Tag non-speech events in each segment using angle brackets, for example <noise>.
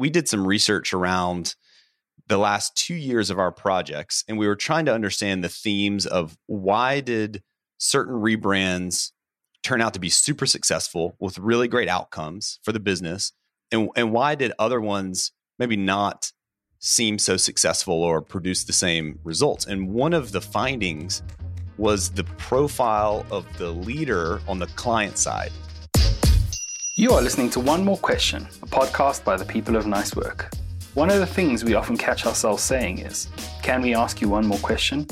we did some research around the last two years of our projects, and we were trying to understand the themes of why did certain rebrands turn out to be super successful with really great outcomes for the business, and and why did other ones maybe not seem so successful or produce the same results? And one of the findings was the profile of the leader on the client side. You are listening to One More Question, a podcast by the people of Nice Work. One of the things we often catch ourselves saying is, Can we ask you one more question?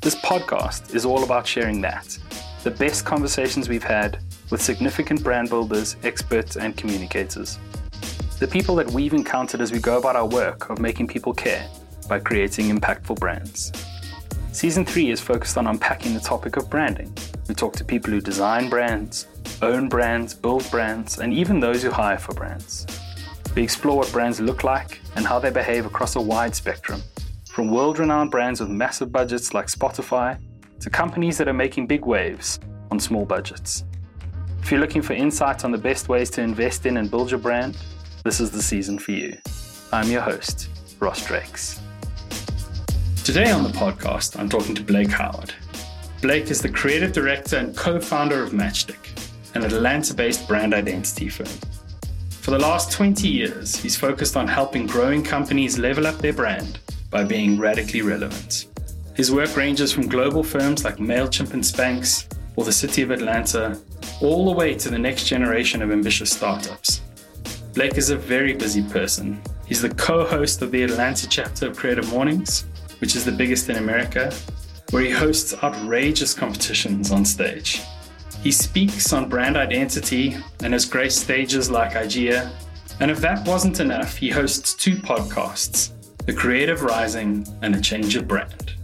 This podcast is all about sharing that the best conversations we've had with significant brand builders, experts, and communicators. The people that we've encountered as we go about our work of making people care by creating impactful brands. Season 3 is focused on unpacking the topic of branding. We talk to people who design brands, own brands, build brands, and even those who hire for brands. We explore what brands look like and how they behave across a wide spectrum, from world renowned brands with massive budgets like Spotify to companies that are making big waves on small budgets. If you're looking for insights on the best ways to invest in and build your brand, this is the season for you. I'm your host, Ross Drakes. Today on the podcast, I'm talking to Blake Howard. Blake is the creative director and co founder of Matchstick, an Atlanta based brand identity firm. For the last 20 years, he's focused on helping growing companies level up their brand by being radically relevant. His work ranges from global firms like MailChimp and Spanx, or the City of Atlanta, all the way to the next generation of ambitious startups. Blake is a very busy person. He's the co host of the Atlanta chapter of Creative Mornings which is the biggest in America, where he hosts outrageous competitions on stage. He speaks on brand identity and has graced stages like AIGA. And if that wasn't enough, he hosts two podcasts The Creative Rising and A Change of Brand.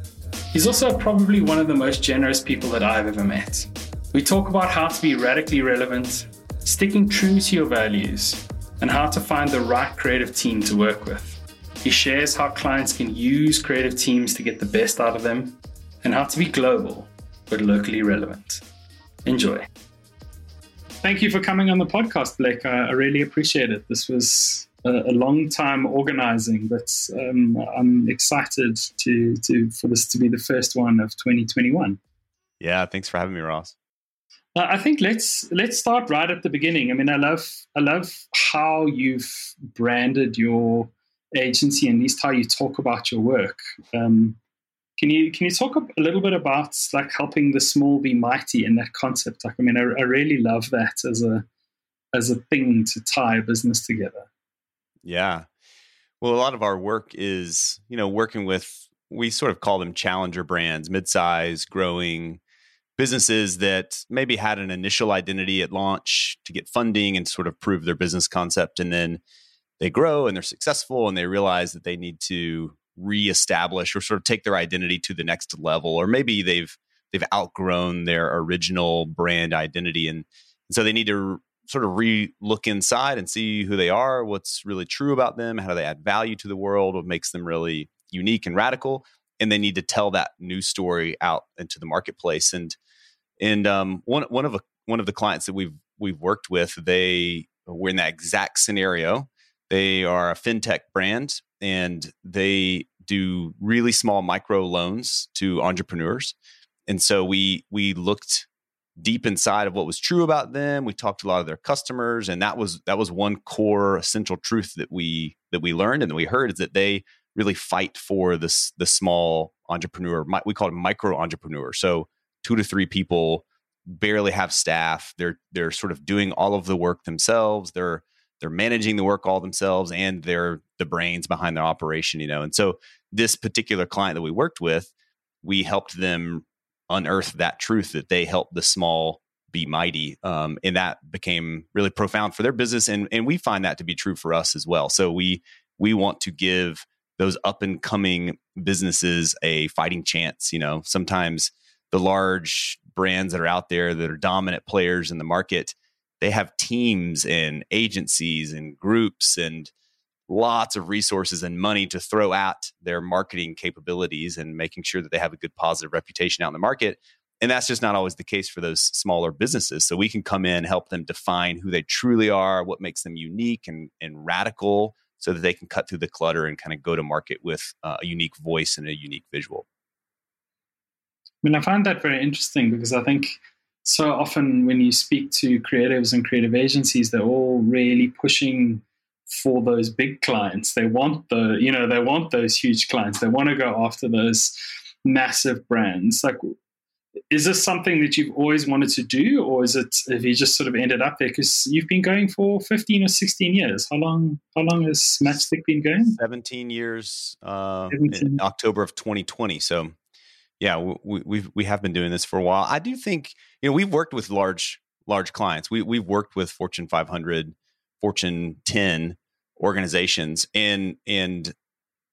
He's also probably one of the most generous people that I've ever met. We talk about how to be radically relevant, sticking true to your values, and how to find the right creative team to work with. He shares how clients can use creative teams to get the best out of them and how to be global but locally relevant. Enjoy. Thank you for coming on the podcast, Blake. I, I really appreciate it. This was a, a long time organizing, but um, I'm excited to, to for this to be the first one of 2021. Yeah, thanks for having me, Ross. Uh, I think let's let's start right at the beginning. I mean, I love I love how you've branded your agency and at least how you talk about your work. Um, can you can you talk a little bit about like helping the small be mighty in that concept? Like, I mean, I, I really love that as a as a thing to tie a business together. Yeah. Well, a lot of our work is, you know, working with we sort of call them challenger brands, mid-size, growing businesses that maybe had an initial identity at launch to get funding and sort of prove their business concept and then they grow and they're successful and they realize that they need to reestablish or sort of take their identity to the next level or maybe they've they've outgrown their original brand identity and, and so they need to sort of re look inside and see who they are what's really true about them how do they add value to the world what makes them really unique and radical and they need to tell that new story out into the marketplace. And and um, one one of a, one of the clients that we've we've worked with they were in that exact scenario they are a fintech brand and they do really small micro loans to entrepreneurs. And so we we looked deep inside of what was true about them. We talked to a lot of their customers, and that was that was one core essential truth that we that we learned and that we heard is that they really fight for this the small entrepreneur. We call it micro entrepreneur. So two to three people barely have staff. They're they're sort of doing all of the work themselves. They're they're managing the work all themselves and they're the brains behind the operation you know and so this particular client that we worked with we helped them unearth that truth that they help the small be mighty um, and that became really profound for their business and and we find that to be true for us as well. So we we want to give those up and coming businesses a fighting chance you know. Sometimes the large brands that are out there that are dominant players in the market they have teams and agencies and groups and lots of resources and money to throw at their marketing capabilities and making sure that they have a good positive reputation out in the market and that's just not always the case for those smaller businesses so we can come in help them define who they truly are what makes them unique and, and radical so that they can cut through the clutter and kind of go to market with uh, a unique voice and a unique visual. I mean, I find that very interesting because I think so often when you speak to creatives and creative agencies, they're all really pushing for those big clients. They want the, you know, they want those huge clients. They want to go after those massive brands. Like, is this something that you've always wanted to do, or is it have you just sort of ended up there because you've been going for fifteen or sixteen years? How long? How long has Matchstick been going? Seventeen years. Uh, 17. In October of 2020. So yeah, we, we've we have been doing this for a while. I do think you know we've worked with large large clients. We we've worked with Fortune 500, Fortune 10 organizations, and and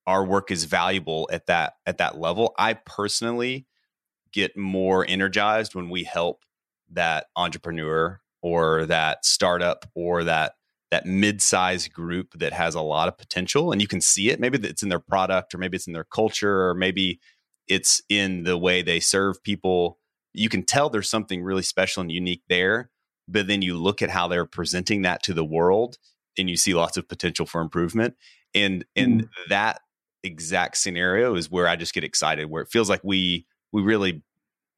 our work is valuable at that at that level. I personally get more energized when we help that entrepreneur or that startup or that that mid-sized group that has a lot of potential and you can see it maybe it's in their product or maybe it's in their culture or maybe it's in the way they serve people. You can tell there's something really special and unique there, but then you look at how they're presenting that to the world and you see lots of potential for improvement. And and mm. that exact scenario is where I just get excited, where it feels like we we really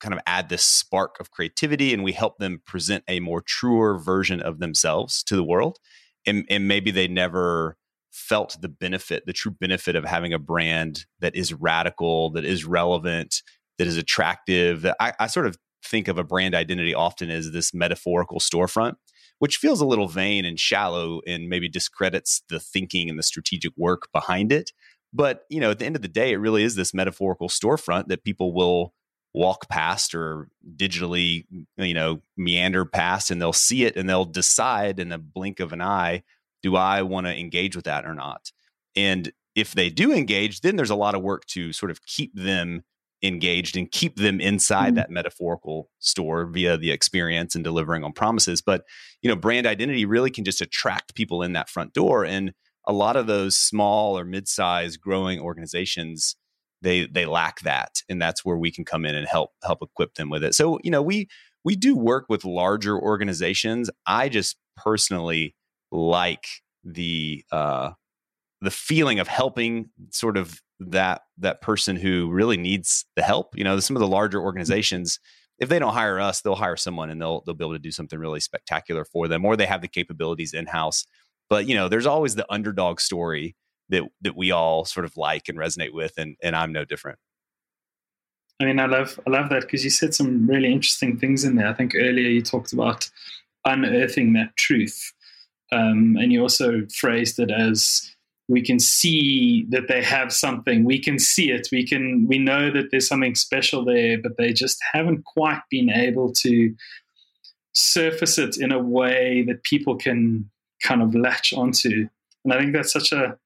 kind of add this spark of creativity and we help them present a more truer version of themselves to the world. And, and maybe they never felt the benefit, the true benefit of having a brand that is radical, that is relevant, that is attractive. That I, I sort of think of a brand identity often as this metaphorical storefront, which feels a little vain and shallow and maybe discredits the thinking and the strategic work behind it. But you know, at the end of the day, it really is this metaphorical storefront that people will walk past or digitally, you know, meander past, and they'll see it and they'll decide in a blink of an eye do I want to engage with that or not? And if they do engage, then there's a lot of work to sort of keep them engaged and keep them inside mm-hmm. that metaphorical store via the experience and delivering on promises. But, you know, brand identity really can just attract people in that front door. And a lot of those small or mid-sized growing organizations, they they lack that. And that's where we can come in and help help equip them with it. So, you know, we we do work with larger organizations. I just personally like the uh, the feeling of helping sort of that that person who really needs the help. You know, some of the larger mm-hmm. organizations, if they don't hire us, they'll hire someone and they'll they'll be able to do something really spectacular for them, or they have the capabilities in house. But you know, there's always the underdog story that that we all sort of like and resonate with, and and I'm no different. I mean, I love I love that because you said some really interesting things in there. I think earlier you talked about unearthing that truth um, and you also phrased it as we can see that they have something. We can see it. We can we know that there's something special there, but they just haven't quite been able to surface it in a way that people can kind of latch onto. And I think that's such a,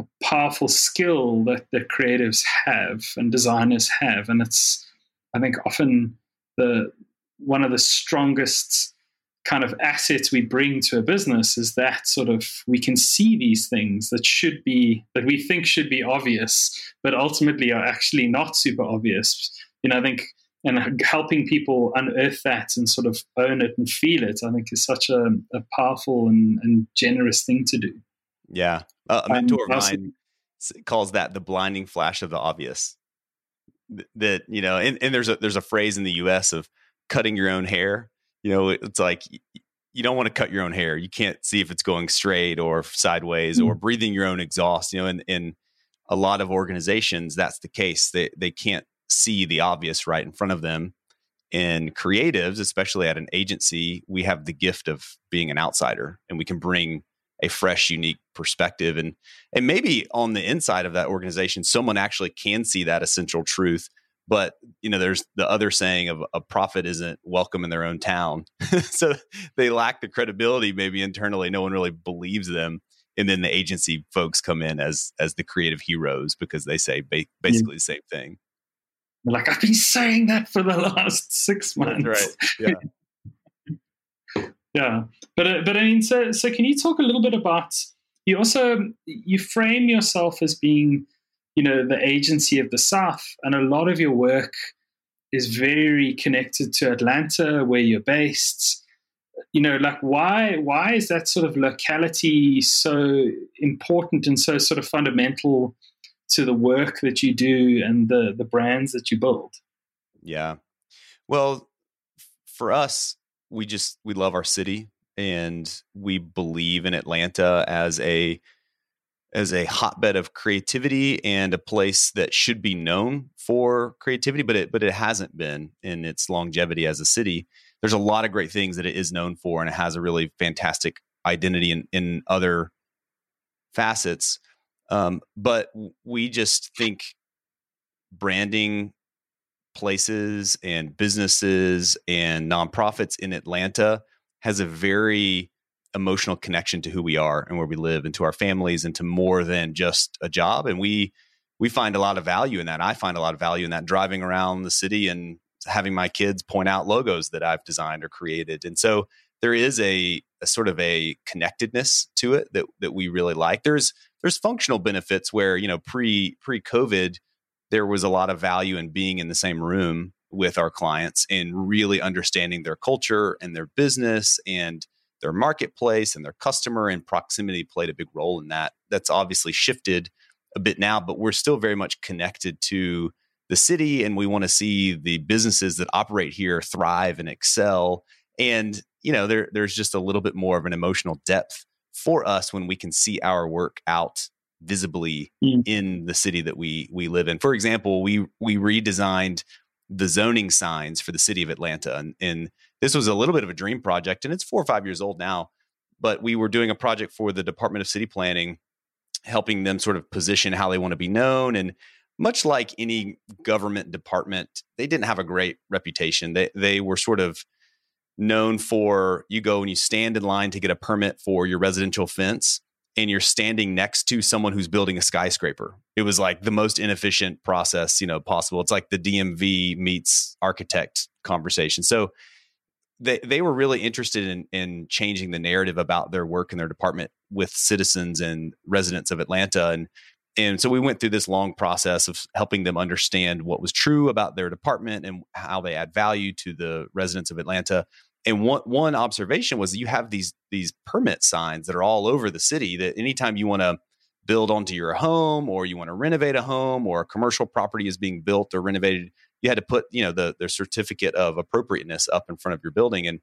a powerful skill that the creatives have and designers have. And it's I think often the one of the strongest kind of assets we bring to a business is that sort of we can see these things that should be that we think should be obvious but ultimately are actually not super obvious. You know i think and helping people unearth that and sort of own it and feel it i think is such a, a powerful and, and, generous thing to do. Yeah. Uh, a mentor um, of mine calls that the blinding flash of the obvious. That you know and, and there's a there's a phrase in the us of cutting your own hair you know it's like you don't want to cut your own hair. You can't see if it's going straight or sideways mm-hmm. or breathing your own exhaust you know in in a lot of organizations that's the case. They they can't see the obvious right in front of them. In creatives especially at an agency we have the gift of being an outsider and we can bring a fresh unique perspective. And and maybe on the inside of that organization someone actually can see that essential truth but you know there's the other saying of a prophet isn't welcome in their own town. <laughs> So they lack the credibility maybe internally. No one really believes them. And then the agency folks come in as as the creative heroes because they say ba- basically yeah. the same thing. Like i've been saying that for the <laughs> last six months That's right. yeah. <laughs> Yeah. But uh, but i mean so so can you talk a little bit about you also you frame yourself as being you know the agency of the south and a lot of your work is very connected to atlanta where you're based you know, like why why is that sort of locality so important and so sort of fundamental to the work that you do and the the brands that you build? Yeah. Well, for us, we just we love our city and we believe in Atlanta as a as a hotbed of creativity and a place that should be known for creativity, but it but it hasn't been in its longevity as a city. There's a lot of great things that it is known for, and it has a really fantastic identity in, in other facets. Um, but we just think branding places and businesses and nonprofits in Atlanta has a very emotional connection to who we are and where we live and to our families and to more than just a job. And we we find a lot of value in that. I find a lot of value in that driving around the city and having my kids point out logos that i've designed or created. And so there is a, a sort of a connectedness to it that that we really like. There's there's functional benefits where you know pre pre covid there was a lot of value in being in the same room with our clients and really understanding their culture and their business and their marketplace and their customer and proximity played a big role in that. That's obviously shifted a bit now, but we're still very much connected to the city and we want to see the businesses that operate here thrive and excel. And, you know, there, there's just a little bit more of an emotional depth for us when we can see our work out visibly mm. in the city that we we live in. For example, we we redesigned the zoning signs for the city of Atlanta. And, and this was a little bit of a dream project, and it's four or five years old now. But we were doing a project for the Department of City Planning, helping them sort of position how they want to be known. And much like any government department, they didn't have a great reputation. They they were sort of known for you go and you stand in line to get a permit for your residential fence and you're standing next to someone who's building a skyscraper. It was like the most inefficient process, you know, possible. It's like the DMV meets architect conversation. So they they were really interested in in changing the narrative about their work in their department with citizens and residents of Atlanta and and so we went through this long process of helping them understand what was true about their department and how they add value to the residents of Atlanta and one one observation was you have these these permit signs that are all over the city that anytime you want to build onto your home or you want to renovate a home or a commercial property is being built or renovated you had to put you know the the certificate of appropriateness up in front of your building and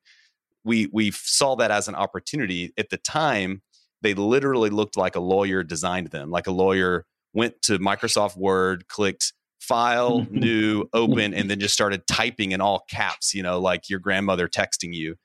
we we saw that as an opportunity at the time they literally looked like a lawyer designed them like a lawyer went to Microsoft Word clicked file, <laughs> new, open, and then just <laughs> started typing in all caps, you know, like your grandmother texting you.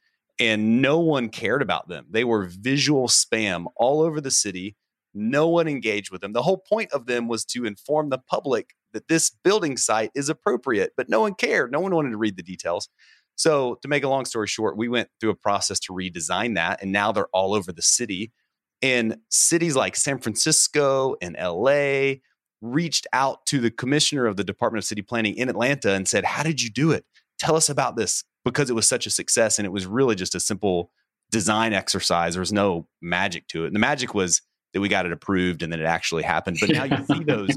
And no one cared about them. They were visual spam all over the city. No one engaged with them. The whole point of them was to inform the public that this building site is appropriate, but no one cared. No one wanted to read the details. So, to make a long story short, we went through a process to redesign that, and now they're all over the city. In cities like San Francisco and LA, reached out to the commissioner of the Department of City Planning in Atlanta and said, How did you do it? Tell us about this because it was such a success. And it was really just a simple design exercise. There was no magic to it. And the magic was that we got it approved and then it actually happened. But now you see <laughs> those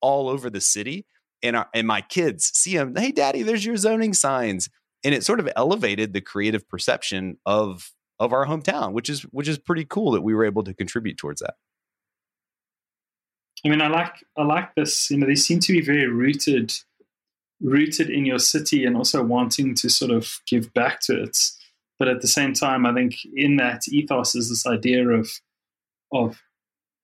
all over the city. And, our, and my kids see them. Hey, daddy, there's your zoning signs. And it sort of elevated the creative perception of of our hometown, which is which is pretty cool that we were able to contribute towards that. I mean, I like I like this. You know, they seem to be very rooted, rooted in your city, and also wanting to sort of give back to it. But at the same time, I think in that ethos is this idea of of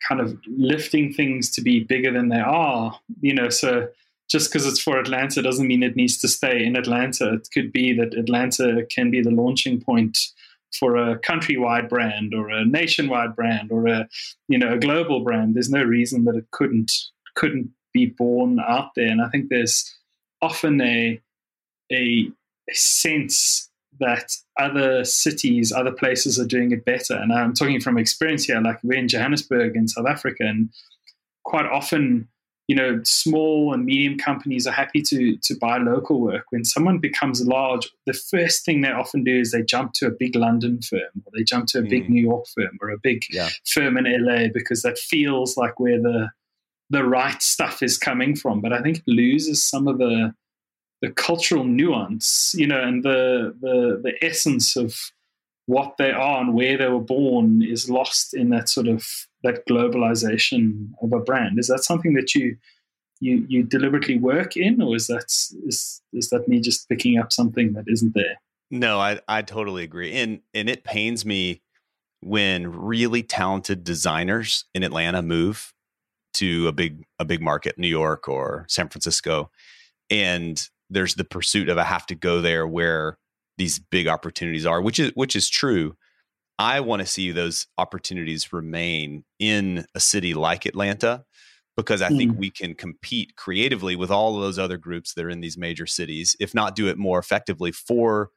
kind of lifting things to be bigger than they are. You know, so just because it's for Atlanta doesn't mean it needs to stay in Atlanta. It could be that Atlanta can be the launching point for a countrywide brand or a nationwide brand or a you know a global brand there's no reason that it couldn't couldn't be born out there and i think there's often a a, sense that other cities other places are doing it better and i'm talking from experience here like we're in johannesburg in south africa and quite often you know, small and medium companies are happy to to buy local work. When someone becomes large, the first thing they often do is they jump to a big London firm, or they jump to a mm. big New York firm, or a big yeah. firm in LA because that feels like where the the right stuff is coming from. But I think it loses some of the the cultural nuance, you know, and the the the essence of what they are and where they were born is lost in that sort of that globalization of a brand. Is that something that you you you deliberately work in, or is that is is that me just picking up something that isn't there? No, I I totally agree, and and it pains me when really talented designers in Atlanta move to a big a big market, New York or San Francisco, and there's the pursuit of I have to go there where these big opportunities are, which is which is true. I want to see those opportunities remain in a city like Atlanta because I mm. think we can compete creatively with all of those other groups that are in these major cities, if not do it more effectively for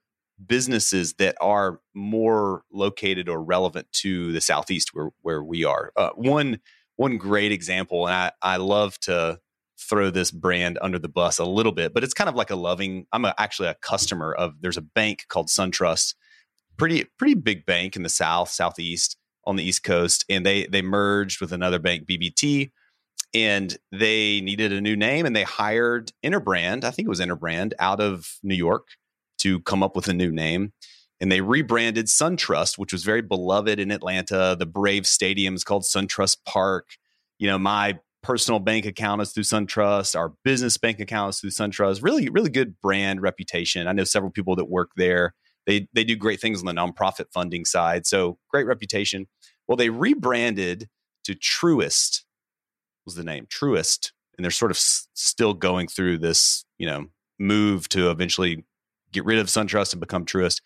businesses that are more located or relevant to the southeast where where we are. Uh, one one great example, and I, I love to throw this brand under the bus a little bit, but it's kind of like a loving. I'm a, actually a customer of. There's a bank called SunTrust, pretty pretty big bank in the south southeast on the east coast, and they they merged with another bank, BB&T, and they needed a new name, and they hired Interbrand. I think it was Interbrand out of New York to come up with a new name. And they rebranded SunTrust, which was very beloved in Atlanta. The Brave Stadium is called SunTrust Park. You know, my personal bank account is through SunTrust. Our business bank account is through SunTrust. Really, really good brand reputation. I know several people that work there. They they do great things on the nonprofit funding side. So great reputation. Well, they rebranded to Truist was the name Truist, and they're sort of s- still going through this, you know, move to eventually get rid of SunTrust and become Truist.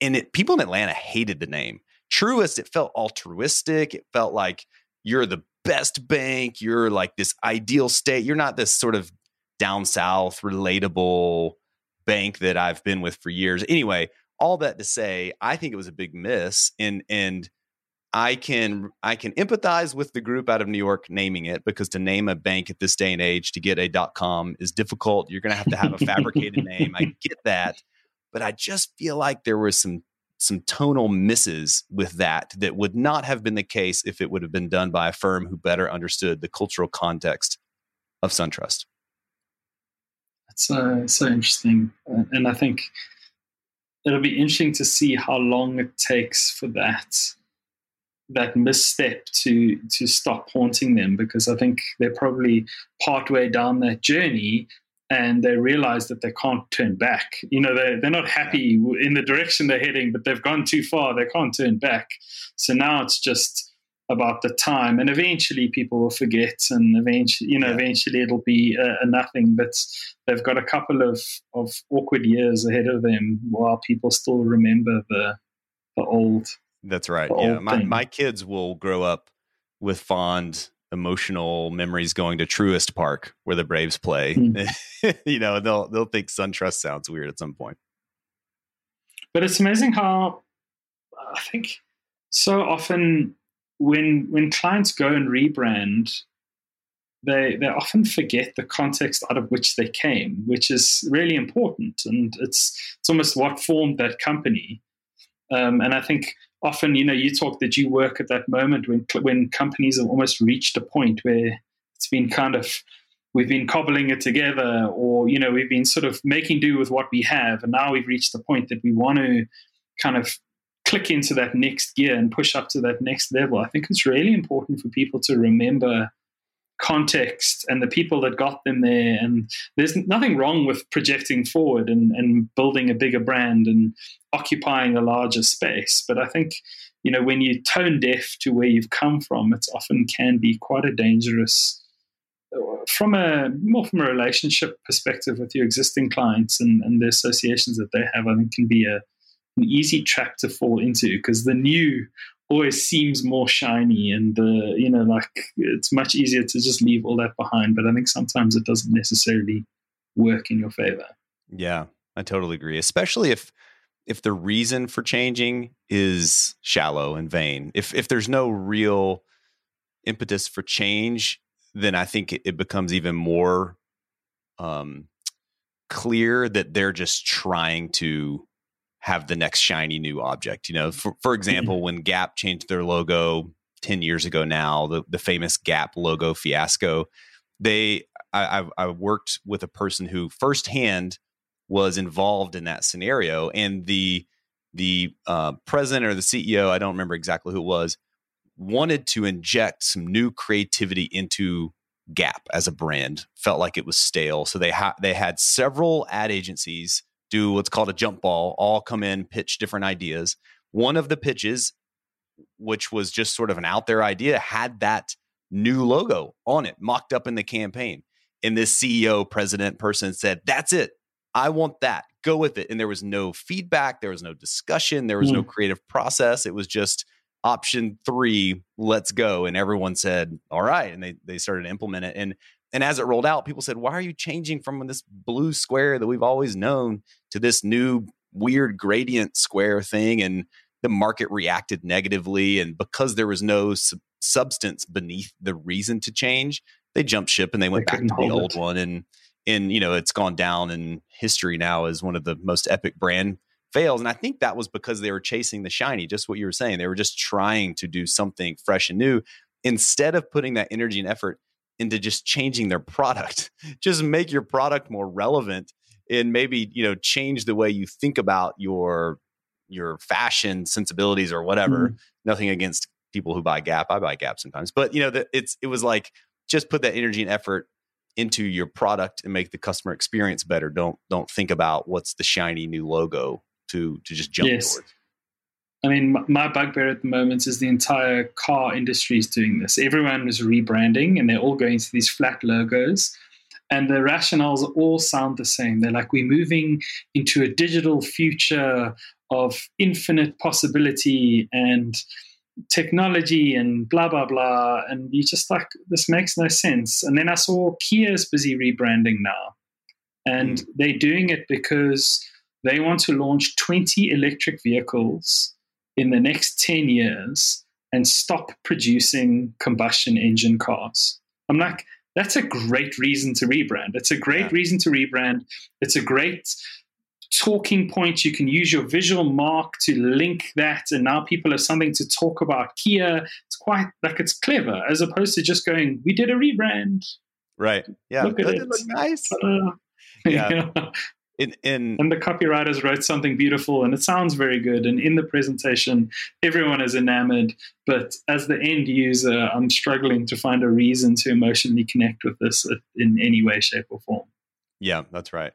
And it, people in Atlanta hated the name Truist. It felt altruistic. It felt like you're the best bank. You're like this ideal state. You're not this sort of down south, relatable bank that I've been with for years. Anyway, all that to say, I think it was a big miss. And and I can I can empathize with the group out of New York naming it because to name a bank at this day and age to get a dot .com is difficult. You're going to have to have a fabricated name. I <laughs> get that, but I just feel like there was some some tonal misses with that that would not have been the case if it would have been done by a firm who better understood the cultural context of SunTrust. That's uh, so interesting, and I think it'll be interesting to see how long it takes for that that misstep to to stop haunting them because I think they're probably partway down that journey and they realize that they can't turn back. You know, they're, they're not happy in the direction they're heading, but they've gone too far. They can't turn back. So now it's just about the time, and eventually people will forget, and eventually, you know, yeah. eventually it'll be a, a, nothing. But they've got a couple of, of awkward years ahead of them while people still remember the the old. That's right. Yeah, my thing. my kids will grow up with fond emotional memories going to Truist Park where the Braves play. Mm. <laughs> you know, they'll they'll think SunTrust sounds weird at some point. But it's amazing how I think so often when when clients go and rebrand, they they often forget the context out of which they came, which is really important, and it's it's almost what formed that company. Um, and I think often, you know, you talk that you work at that moment when when companies have almost reached a point where it's been kind of we've been cobbling it together, or you know, we've been sort of making do with what we have, and now we've reached the point that we want to kind of click into that next gear and push up to that next level. I think it's really important for people to remember context and the people that got them there. And there's nothing wrong with projecting forward and, and building a bigger brand and occupying a larger space. But I think, you know, when you tone deaf to where you've come from, it often can be quite a dangerous from a more from a relationship perspective with your existing clients and, and the associations that they have, I think can be a an easy trap to fall into because the new always seems more shiny and the you know like it's much easier to just leave all that behind but i think sometimes it doesn't necessarily work in your favor. Yeah i totally agree especially if if the reason for changing is shallow and vain. If if there's no real impetus for change then i think it, becomes even more um clear that they're just trying to have the next shiny new object. You know, for, for mm-hmm. example, when Gap changed their logo 10 years ago now, the, the famous Gap logo fiasco, they, I, I worked with a person who firsthand was involved in that scenario and the, the uh, president or the CEO, I don't remember exactly who it was, wanted to inject some new creativity into Gap as a brand. Felt like it was stale, so they ha- they had several ad agencies do what's called a jump ball, all come in, pitch different ideas. One of the pitches, which was just sort of an out there idea, had that new logo on it, mocked up in the campaign. And this CEO, president person said, That's it. I want that. Go with it. And there was no feedback, there was no discussion, there was mm. no creative process. It was just option three, let's go. And everyone said, all right. And they they started to implement it. And and as it rolled out, people said, why are you changing from this blue square that we've always known to this new weird gradient square thing? And the market reacted negatively. And because there was no sub- substance beneath the reason to change, they jumped ship and they went they back to the old it. one. And and you know, it's gone down in history now as one of the most epic brand fails. And I think that was because they were chasing the shiny, just what you were saying. They were just trying to do something fresh and new instead of putting that energy and effort into just changing their product. <laughs> just make your product more relevant and maybe, you know, change the way you think about your your fashion sensibilities or whatever. Mm-hmm. Nothing against people who buy Gap. I buy Gap sometimes. But, you know, that it's it was like just put that energy and effort into your product and make the customer experience better. Don't don't think about what's the shiny new logo to to just jump yes. towards. I mean, my bugbear at the moment is the entire car industry is doing this. Everyone is rebranding and they're all going to these flat logos. And the rationales all sound the same. They're like, we're moving into a digital future of infinite possibility and technology and blah, blah, blah. And you just like, this makes no sense. And then I saw Kia's busy rebranding now. And mm. they're doing it because they want to launch 20 electric vehicles in the next 10 years and stop producing combustion engine cars. I'm like, that's a great reason to rebrand. It's a great yeah. reason to rebrand. It's a great talking point. You can use your visual mark to link that, and now people have something to talk about. Kia, it's quite like it's clever as opposed to just going, "We did a rebrand." Right. Yeah. Look at it. nice. <laughs> Yeah. In, in and the copywriters wrote something beautiful and it sounds very good. And in the presentation everyone is enamored. But as the end user i'm struggling to find a reason to emotionally connect with this in any way shape or form. Yeah that's right.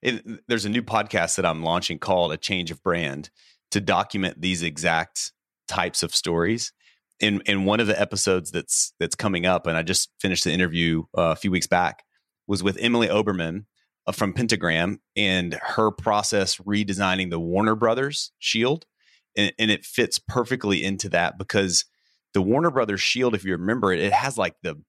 It, there's a new podcast that i'm launching called a change of brand to document these exact types of stories. In in one of the episodes that's that's coming up and i just finished the interview uh, a few weeks back was with emily oberman from Pentagram and her process redesigning the Warner Brothers shield. And, and, it fits perfectly into that because the Warner Brothers shield, if you remember it, it has like the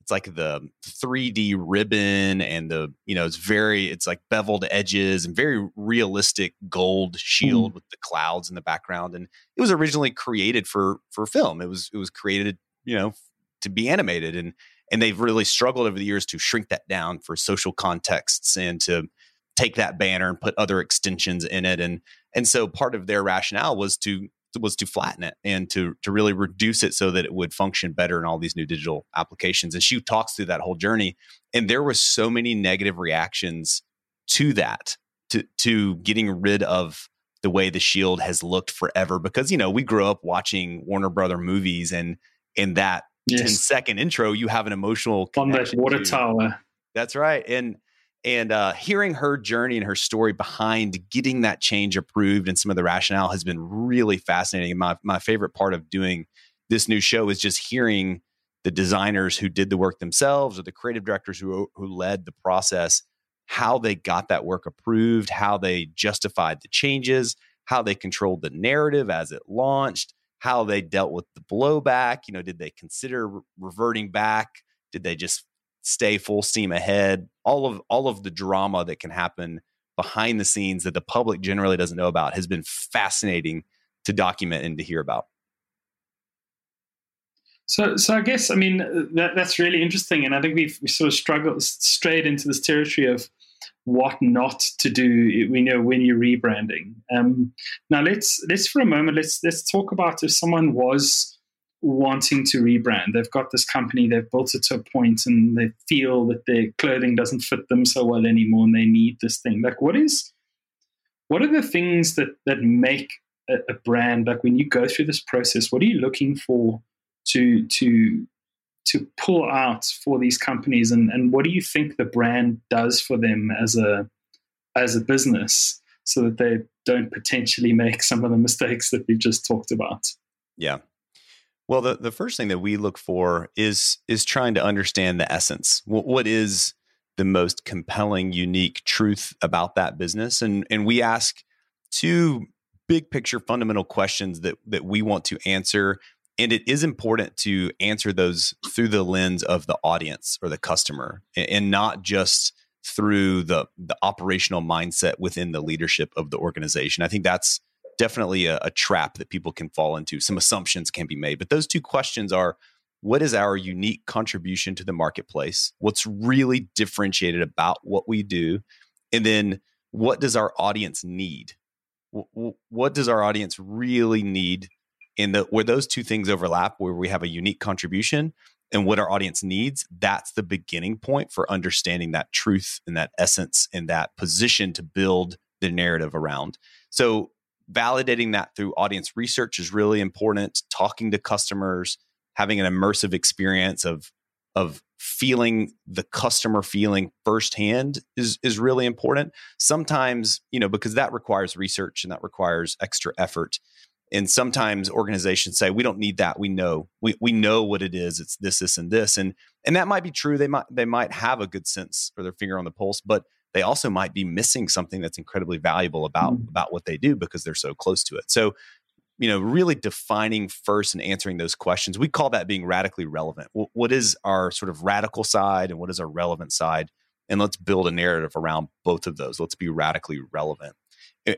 it's like the 3D ribbon and the, you know, it's very, it's like beveled edges and very realistic gold shield mm. with the clouds in the background. And it was originally created for for film. It was it was created, you know, to be animated. And and they've really struggled over the years to shrink that down for social contexts and to take that banner and put other extensions in it. And and so part of their rationale was to was to flatten it and to to really reduce it so that it would function better in all these new digital applications. And she talks through that whole journey. And there was so many negative reactions to that to to getting rid of the way the shield has looked forever. Because you know we grew up watching Warner Brother movies and and that yes. 10 second intro, you have an emotional on that water to. tower. That's right. And and uh, hearing her journey and her story behind getting that change approved and some of the rationale has been really fascinating. My my favorite part of doing this new show is just hearing the designers who did the work themselves or the creative directors who who led the process how they got that work approved, how they justified the changes, how they controlled the narrative as it launched, how they dealt with the blowback. You know, did they consider re- reverting back? Did they just stay full steam ahead? All of all of the drama that can happen behind the scenes that the public generally doesn't know about has been fascinating to document and to hear about. So, so I guess I mean that that's really interesting, and I think we've we sort of struggled strayed into this territory of what not to do we know when you're rebranding um, now let's let's for a moment let's let's talk about if someone was wanting to rebrand they've got this company they've built it to a point and they feel that their clothing doesn't fit them so well anymore and they need this thing like what is what are the things that that make a, a brand like when you go through this process? What are you looking for to to to pull out for these companies, and and what do you think the brand does for them as a as a business, so that they don't potentially make some of the <laughs> mistakes that we've just talked about? Yeah. Well, the, the first thing that we look for is is trying to understand the essence. what, what is the most compelling, unique truth about that business? And and we ask two big picture fundamental questions that that we want to answer. And it is important to answer those through the lens of the audience or the customer and, not just through the the operational mindset within the leadership of the organization. I think that's definitely a, a trap that people can fall into. Some assumptions can be made, but those two questions are what is our unique contribution to the marketplace? What's really differentiated about what we do? And then what does our audience need? What does our audience really need? In the where those two things overlap, where we have a unique contribution and what our audience needs, that's the beginning point for understanding that truth and that essence and that position to build the narrative around. So validating that through audience research is really important. Talking to customers, having an immersive experience of of feeling the customer feeling firsthand is is really important. Sometimes, you know, because that requires research and that requires extra effort. And sometimes organizations say, we don't need that. We know. We we know what it is. It's this, this, and this. And and that might be true. They might they might have a good sense or their finger on the pulse, but they also might be missing something that's incredibly valuable about mm. about what they do because they're so close to it. So, you know, really defining first and answering those questions. We call that being radically relevant. what is our sort of radical side and what is our relevant side? And let's build a narrative around both of those. Let's be radically relevant.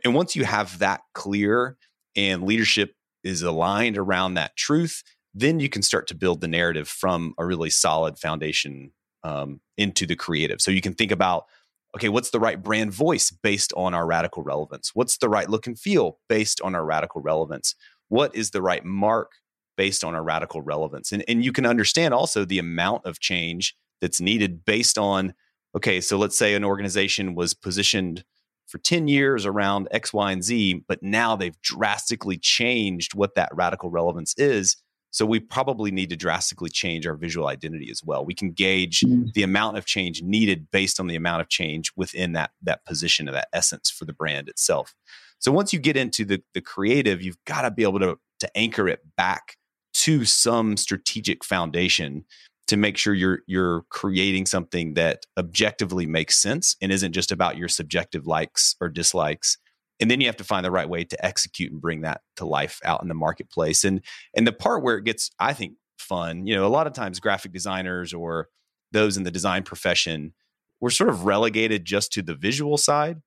And once you have that clear and leadership is aligned around that truth, then you can start to build the narrative from a really solid foundation um, into the creative. So you can think about okay, what's the right brand voice based on our radical relevance? What's the right look and feel based on our radical relevance? What is the right mark based on our radical relevance? And, and you can understand also the amount of change that's needed based on, okay, so let's say an organization was positioned for 10 years around X, Y, and Z, but now they've drastically changed what that radical relevance is. So we probably need to drastically change our visual identity as well. We can gauge mm. the amount of change needed based on the amount of change within that that position of that essence for the brand itself. So once you get into the the creative, you've got to be able to to anchor it back to some strategic foundation to make sure you're you're creating something that objectively makes sense and isn't just about your subjective likes or dislikes. And then you have to find the right way to execute and bring that to life out in the marketplace. And and the part where it gets i think fun you know a lot of times graphic designers or those in the design profession we're sort of relegated just to the visual side.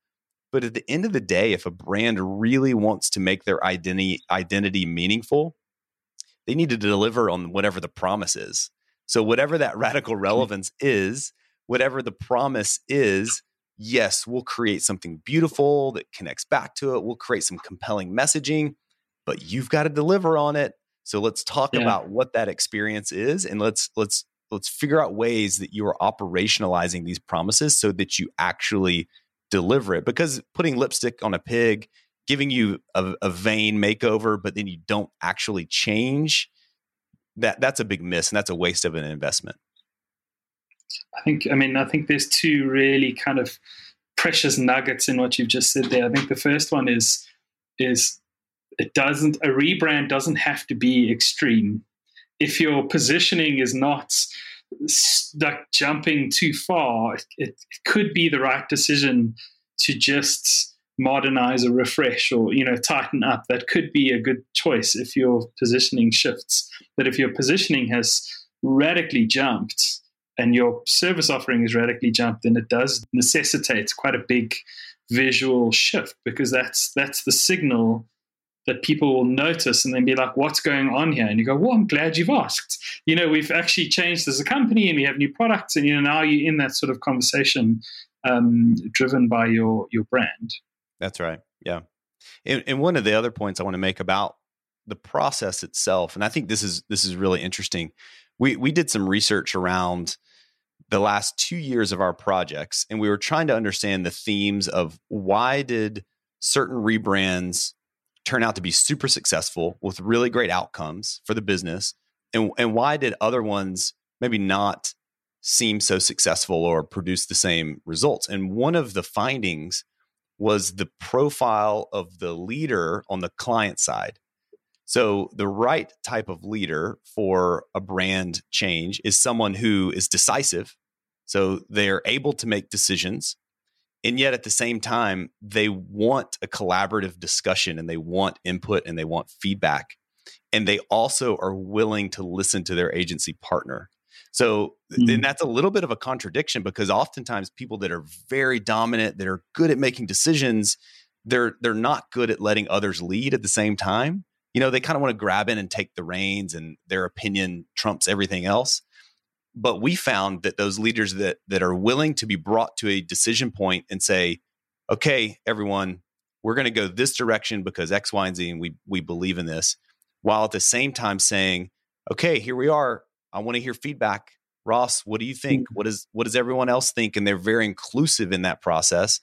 But at the end of the day if a brand really wants to make their identity identity meaningful they need to deliver on whatever the promise is so whatever that radical hmm. relevance is whatever the promise is yes, we'll create something beautiful that connects back to it. We'll create some compelling messaging, but you've got to deliver on it. So let's talk yeah. about what that experience is and let's let's let's figure out ways that you are operationalizing these promises so that you actually deliver it because putting lipstick on a pig giving you a, a vain makeover but then you don't actually change that that's a big miss and that's a waste of an investment I think, I mean, I think there's two really kind of precious nuggets in what you've just said there. I think the first one is is it doesn't a rebrand doesn't have to be extreme. If your positioning is not like jumping too far, it, it could be the right decision to just modernize or refresh or you know tighten up. That could be a good choice if your positioning shifts. But if your positioning has radically jumped, and your service offering is radically jumped, then it does necessitate quite a big visual shift because that's that's the signal that people will notice and then be like, what's going on here? And you go, well, I'm glad you've asked. You know, we've actually changed as a company and we have new products, and you know, now you're in that sort of conversation um, driven by your your brand. That's right. Yeah. And, and one of the other points I want to make about the process itself, and I think this is this is really interesting. We we did some research around the last two years of our projects, and we were trying to understand the themes of why did certain rebrands turn out to be super successful with really great outcomes for the business and and why did other ones maybe not seem so successful or produce the same results and one of the findings was the profile of the leader on the client side. So the right type of leader for a brand change is someone who is decisive so they're able to make decisions and yet at the same time they want a collaborative discussion and they want input and they want feedback and they also are willing to listen to their agency partner so mm-hmm. and that's a little bit of a contradiction because oftentimes people that are very dominant that are good at making decisions they're they're not good at letting others lead at the same time. You know they kind of want to grab in and take the reins and their opinion trumps everything else. But we found that those leaders that that are willing to be brought to a decision point and say okay everyone we're going to go this direction because x y and z and we we believe in this while at the same time saying okay here we are i want to hear feedback ross what do you think mm-hmm. what is what does everyone else think and they're very inclusive in that process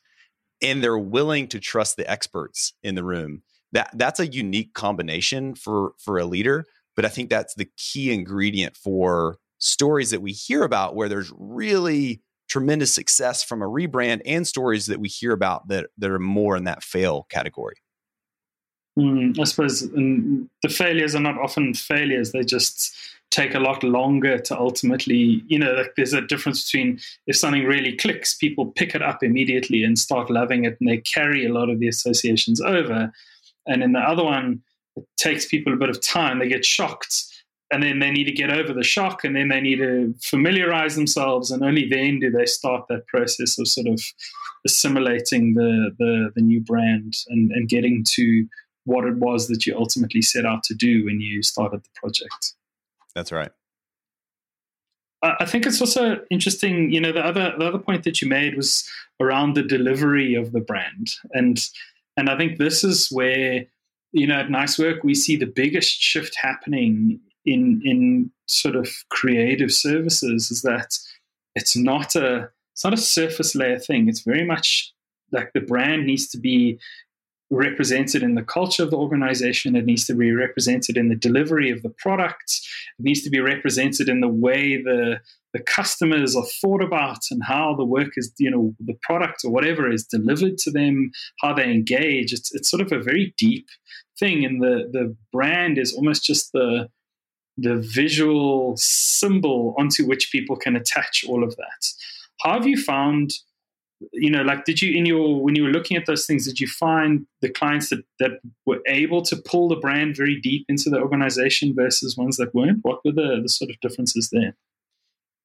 and they're willing to trust the experts in the room that that's a unique combination for for a leader but i think that's the key ingredient for stories that we hear about where there's really tremendous success from a rebrand and stories that we hear about that, that are more in that fail category. Mm, I suppose the failures are not often failures. They just take a lot longer to ultimately, you know, like there's a difference between if something really clicks, people pick it up immediately and start loving it and they carry a lot of the associations over. And in the other one, it takes people a bit of time. They get shocked and then they need to get over the shock and then they need to familiarize themselves and only then do they start that process of sort of assimilating the the, the new brand and, and getting to what it was that you ultimately set out to do when you started the project that's right I think it's also interesting, you know, the other the other point that you made was around the delivery of the brand. And and I think this is where, you know, at Nicework we see the biggest shift happening in in sort of creative services is that it's not a it's not a surface layer thing. It's very much like the brand needs to be represented in the culture of the organization. It needs to be represented in the delivery of the products. It needs to be represented in the way the the customers are thought about and how the work is, you know, the product or whatever is delivered to them, how they engage. It's it's sort of a very deep thing, and the the brand is almost just the the visual symbol onto which people can attach all of that. How have you found, you know, like did you in your when you were looking at those things, did you find the clients that that were able to pull the brand very deep into the organization versus ones that weren't? What were the, the sort of differences there?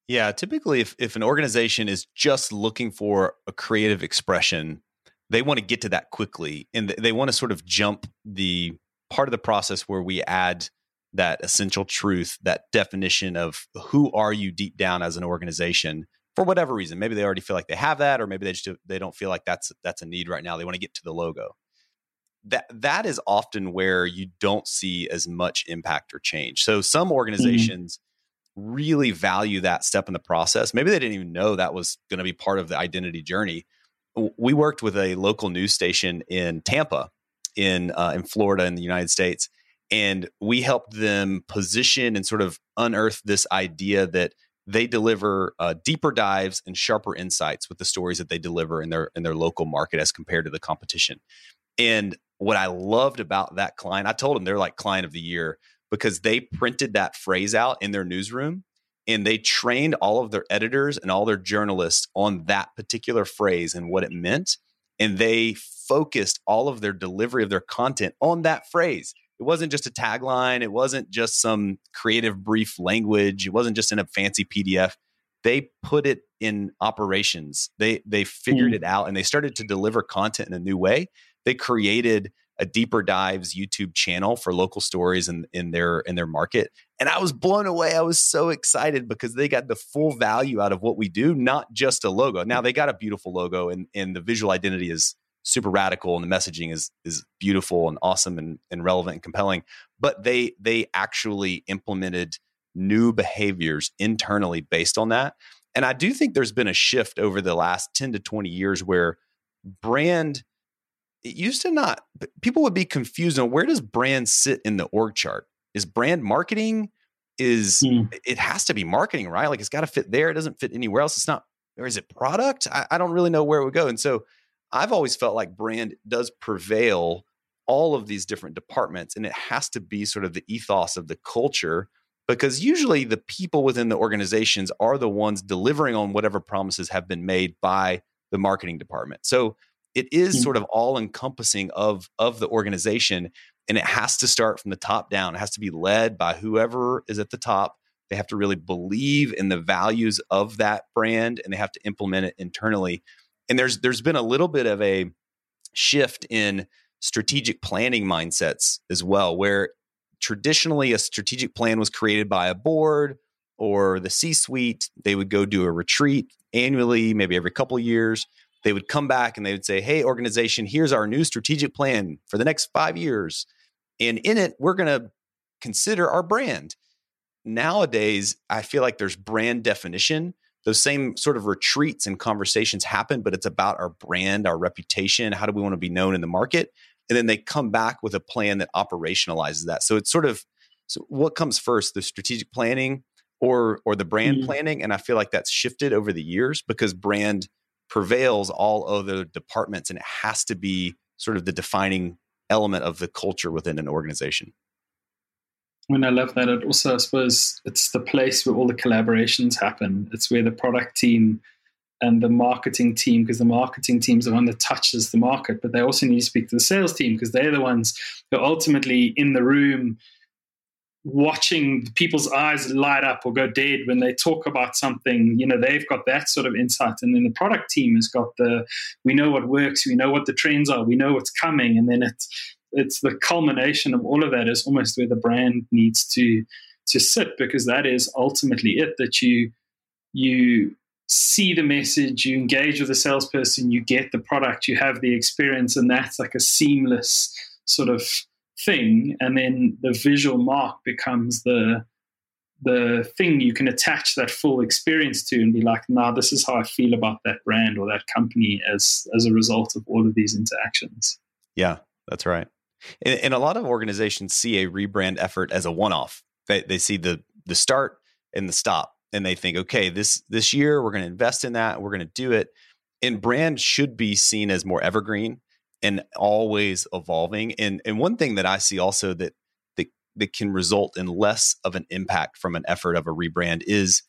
Yeah, typically if, if an organization is just looking for a creative expression, they want to get to that quickly and they want to sort of jump the part of the process where we add that essential truth, that definition of who are you deep down as an organization for whatever reason. Maybe they already feel like they have that, or maybe they just they don't feel like that's that's a need right now. They want to get to the logo. That that is often where you don't see as much impact or change. So some mm-hmm. organizations mm-hmm. really value that step in the process. Maybe they didn't even know that was going to be part of the identity journey. We worked with a local news station in Tampa, in uh, in Florida, in the United States, and we helped them position and sort of unearth this idea that they deliver uh, deeper dives and sharper insights with the stories that they deliver in their in their local market as compared to the competition. And what I loved about that client, I told them they're like client of the year because they printed that phrase out in their newsroom and they trained all of their editors and all their journalists on that particular phrase and what it meant and they focused all of their delivery of their content on that phrase it wasn't just a tagline it wasn't just some creative brief language it wasn't just in a fancy pdf they put it in operations. They they figured mm. it out and they started to deliver content in a new way. They created a deeper dives youtube channel for local stories in, in their in their market. And i was blown away. I was so excited because they got the full value out of what we do not just a logo. Now they got a beautiful logo and and the visual identity is super radical and the messaging is is beautiful and awesome and, and relevant and compelling but they they actually implemented new behaviors internally based on that. And i do think there's been a shift over the last 10 to 20 years where brand it used to not people would be confused on where does brand sit in the org chart? Is brand marketing is mm. it has to be marketing right? Like it's got to fit there. It doesn't fit anywhere else. It's not or is it product? I, I don't really know where it would go. And so i've always felt like brand does prevail all of these different departments and it has to be sort of the ethos of the culture because usually the people within the organizations are the ones delivering on whatever promises have been made by the marketing department. So it is mm-hmm. sort of all encompassing of of the organization and it has to start from the top down. It has to be led by whoever is at the top. They have to really believe in the values of that brand and they have to implement it internally and there's there's been a little bit of a shift in strategic planning mindsets as well where traditionally a strategic plan was created by a board or the C suite they would go do a retreat annually maybe every couple years they would come back and they would say, Hey, organization, here's our new strategic plan for the next five years. And in it, we're going to consider our brand. Nowadays, I feel like there's brand definition. Those same sort of retreats and conversations happen, but it's about our brand, our reputation. How do we want to be known in the market? And then they come back with a plan that operationalizes that. So it's sort of so what comes first, the strategic planning or or the brand mm-hmm. planning? And I feel like that's shifted over the years because brand prevails all other departments and it has to be sort of the defining element of the culture within an organization. When I love that, it also, I suppose, it's the place where all the collaborations happen. It's where the product team and the marketing team, because the marketing team is the one that touches the market, but they also need to speak to the sales team because they're the ones who are ultimately in the room watching people's eyes light up or go dead when they talk about something you know they've got that sort of insight and then the product team has got the we know what works we know what the trends are we know what's coming and then it's it's the culmination of all of that is almost where the brand needs to to sit because that is ultimately it that you you see the message you engage with the salesperson you get the product you have the experience and that's like a seamless sort of thing, and then the visual mark becomes the the thing you can attach that full experience to and be like, nah, this is how I feel about that brand or that company as as a result of all of these interactions. Yeah, that's right. And, and a lot of organizations see a rebrand effort as a one-off. They they see the the start and the stop, and they think, okay, this this year we're going to invest in that, we're going to do it. And brand should be seen as more evergreen and always evolving. And and one thing that I see also that that that can result in less of an impact from an effort of a rebrand is,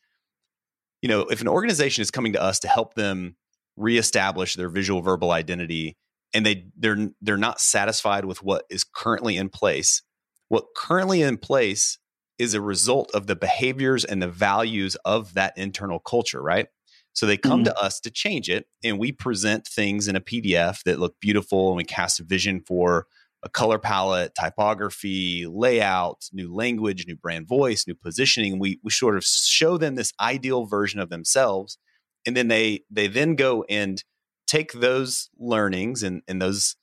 you know, if an organization is coming to us to help them reestablish their visual verbal identity and they they're they're not satisfied with what is currently in place, what currently in place is a result of the behaviors and the values of that internal culture, right? So they come mm-hmm. to us to change it, and we present things in a PDF that look beautiful, and we cast a vision for a color palette, typography, layout, new language, new brand voice, new positioning. We we sort of show them this ideal version of themselves, and then they they then go and take those learnings and, and those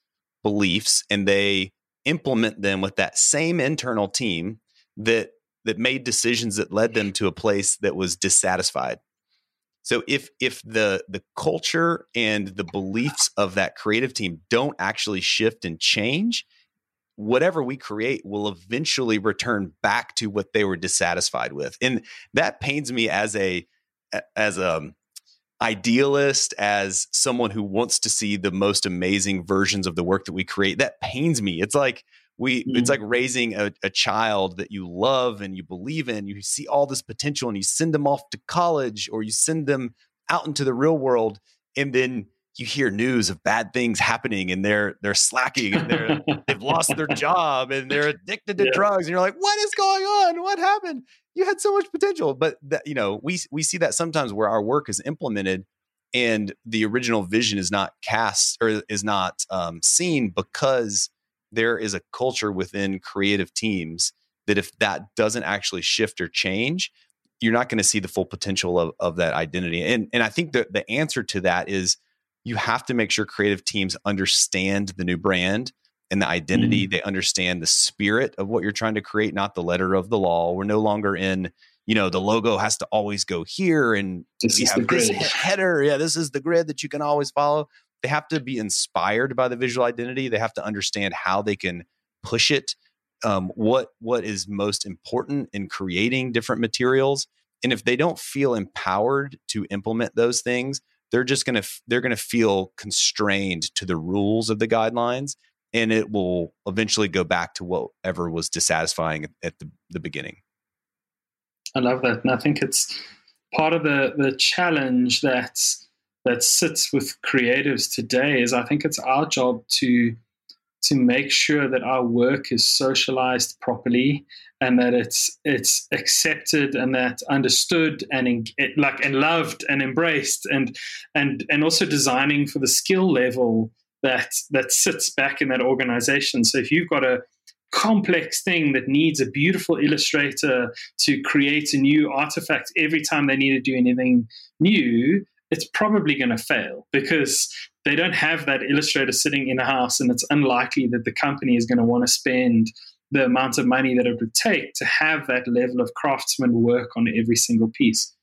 beliefs and they implement them with that same internal team that that made decisions that led them to a place that was dissatisfied so if if the the culture and the beliefs of that creative team don't actually shift and change, whatever we create will eventually return back to what they were dissatisfied with. And that pains me as a as a idealist as someone who wants to see the most amazing versions of the work that we create that pains me it's like we mm-hmm. it's like raising a, a, child that you love and you believe in you see all this potential and you send them off to college or you send them out into the real world and then you hear news of bad things happening and they're they're slacking and they're <laughs> they've lost their job and they're addicted to yeah. drugs and you're like what is going on what happened you had so much potential but that you know we we see that sometimes where our work is implemented and the original vision is not cast or is not um, seen because there is a culture within creative teams that if that doesn't actually shift or change, you're not going to see the full potential of, of that identity. And, and I think that the answer to that is you have to make sure creative teams understand the new brand and the identity. Mm. They understand the spirit of what you're trying to create, not the letter of the law. We're no longer in, you know, the logo has to always go here and this we have this <laughs> header. Yeah, this is the grid that you can always follow they have to be inspired by the visual identity. They have to understand how they can push it, um, what what is most important in creating different materials. And if they don't feel empowered to implement those things, they're just going to they're going to feel constrained to the rules of the guidelines and it will eventually go back to whatever was dissatisfying at the, the beginning. I love that and i think it's part of the the challenge that that sits with creatives today is i think it's our job to to make sure that our work is socialized properly and that it's it's accepted and that understood and like and loved and embraced and and and also designing for the skill level that that sits back in that organization. So if you've got a complex thing that needs a beautiful illustrator to create a new artifact every time they need to do anything new it's probably going to fail because they don't have that illustrator sitting in a house, and it's unlikely that the company is going to want to spend the amount of money that it would take to have that level of craftsman work on every single piece.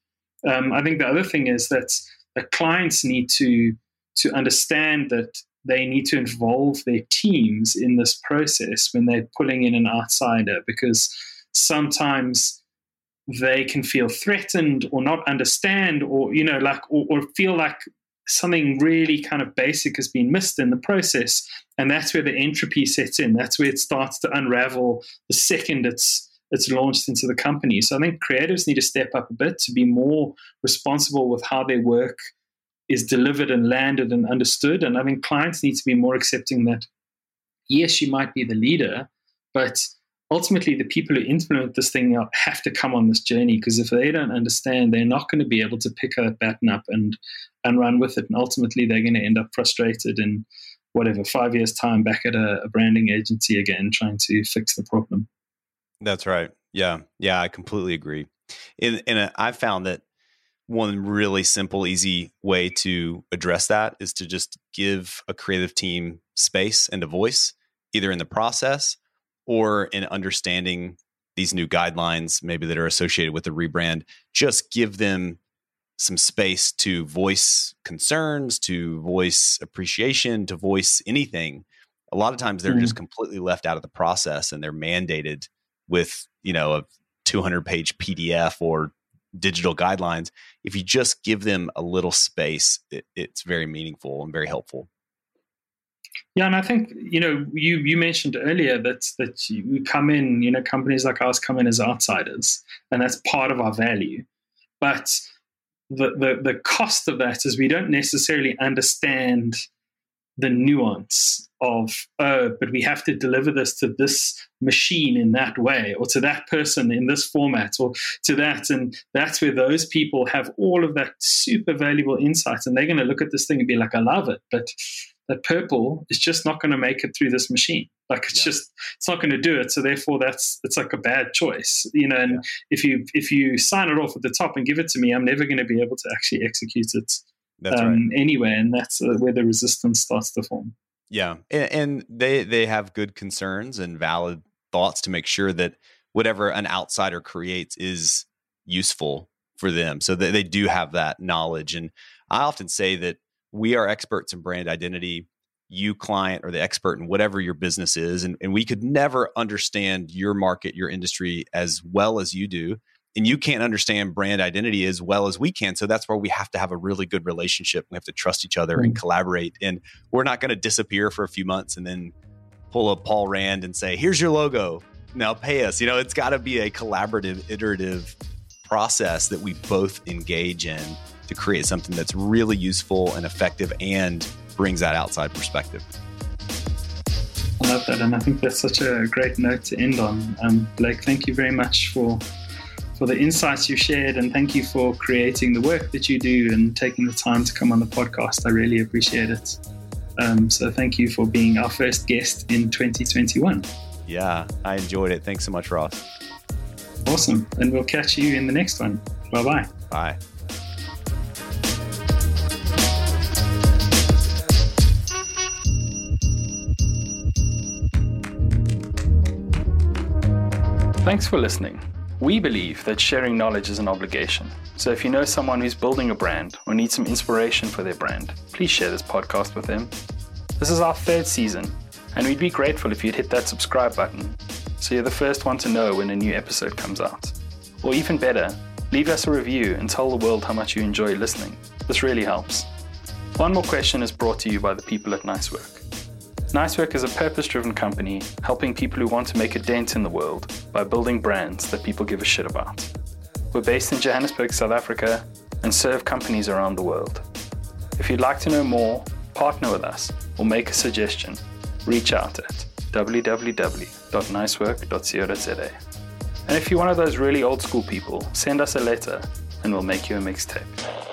Um, I think the other thing is that the clients need to to understand that they need to involve their teams in this process when they're pulling in an outsider because sometimes they can feel threatened or not understand or you know like or, or feel like something really kind of basic has been missed in the process. And that's where the entropy sets in. That's where it starts to unravel the second it's it's launched into the company. So i think creatives need to step up a bit to be more responsible with how their work is delivered and landed and understood. And i think clients need to be more accepting that yes you might be the leader but ultimately the people who implement this thing have to come on this journey because if they don't understand they're not going to be able to pick a baton up and and run with it. And ultimately they're going to end up frustrated in whatever five years time back at a, a branding agency again trying to fix the problem. That's right. Yeah. Yeah i completely agree. And, and uh, i found that one really simple easy way to address that is to just give a creative team space and a voice either in the process or in understanding these new guidelines, maybe that are associated with the rebrand, just give them some space to voice concerns, to voice appreciation, to voice anything. A lot of times they're mm-hmm. just completely left out of the process and they're mandated with, you know, a 200 page PDF or digital guidelines. If you just give them a little space, it, it's very meaningful and very helpful. Yeah, and I think you know you you mentioned earlier that that we come in, you know, companies like ours come in as outsiders, and that's part of our value. But the the, the cost of that is we don't necessarily understand the nuance of oh, but we have to deliver this to this machine in that way, or to that person in this format, or to that, and that's where those people have all of that super valuable insights, and they're going to look at this thing and be like, I love it, but that purple is just not going to make it through this machine. Like it's yeah. just it's not going to do it. So therefore, that's it's like a bad choice, you know. And yeah. if you if you sign it off at the top and give it to me, I'm never going to be able to actually execute it um, right. anyway. And that's uh, where the resistance starts to form. Yeah, and, and they they have good concerns and valid thoughts to make sure that whatever an outsider creates is useful for them. So they, they do have that knowledge. And I often say that we are experts in brand identity you client or the expert in whatever your business is and, and we could never understand your market your industry as well as you do and you can't understand brand identity as well as we can so that's where we have to have a really good relationship we have to trust each other and mm. collaborate and we're not going to disappear for a few months and then pull up paul rand and say here's your logo now pay us you know it's got to be a collaborative iterative process that we both engage in to create something that's really useful and effective and brings that outside perspective. I love that, and I think that's such a great note to end on. Um, Blake, thank you very much for for the insights you shared, and thank you for creating the work that you do and taking the time to come on the podcast. I really appreciate it. Um, so, thank you for being our first guest in 2021. Yeah, I enjoyed it. Thanks so much, Ross. Awesome, and we'll catch you in the next one. Bye-bye. Bye. Thanks for listening. We believe that sharing knowledge is an obligation. So if you know someone who's building a brand or needs some inspiration for their brand, please share this podcast with them. This is our third season, and we'd be grateful if you'd hit that subscribe button so you're the first one to know when a new episode comes out. Or even better, leave us a review and tell the world how much you enjoy listening. This really helps. One More Question is brought to you by the people at Nicework. Nicework is a purpose driven company helping people who want to make a dent in the world by building brands that people give a shit about. We're based in Johannesburg, South Africa, and serve companies around the world. If you'd like to know more, partner with us, or make a suggestion, reach out at www.nicework.co.za. And if you're one of those really old school people, send us a letter and we'll make you a mixtape.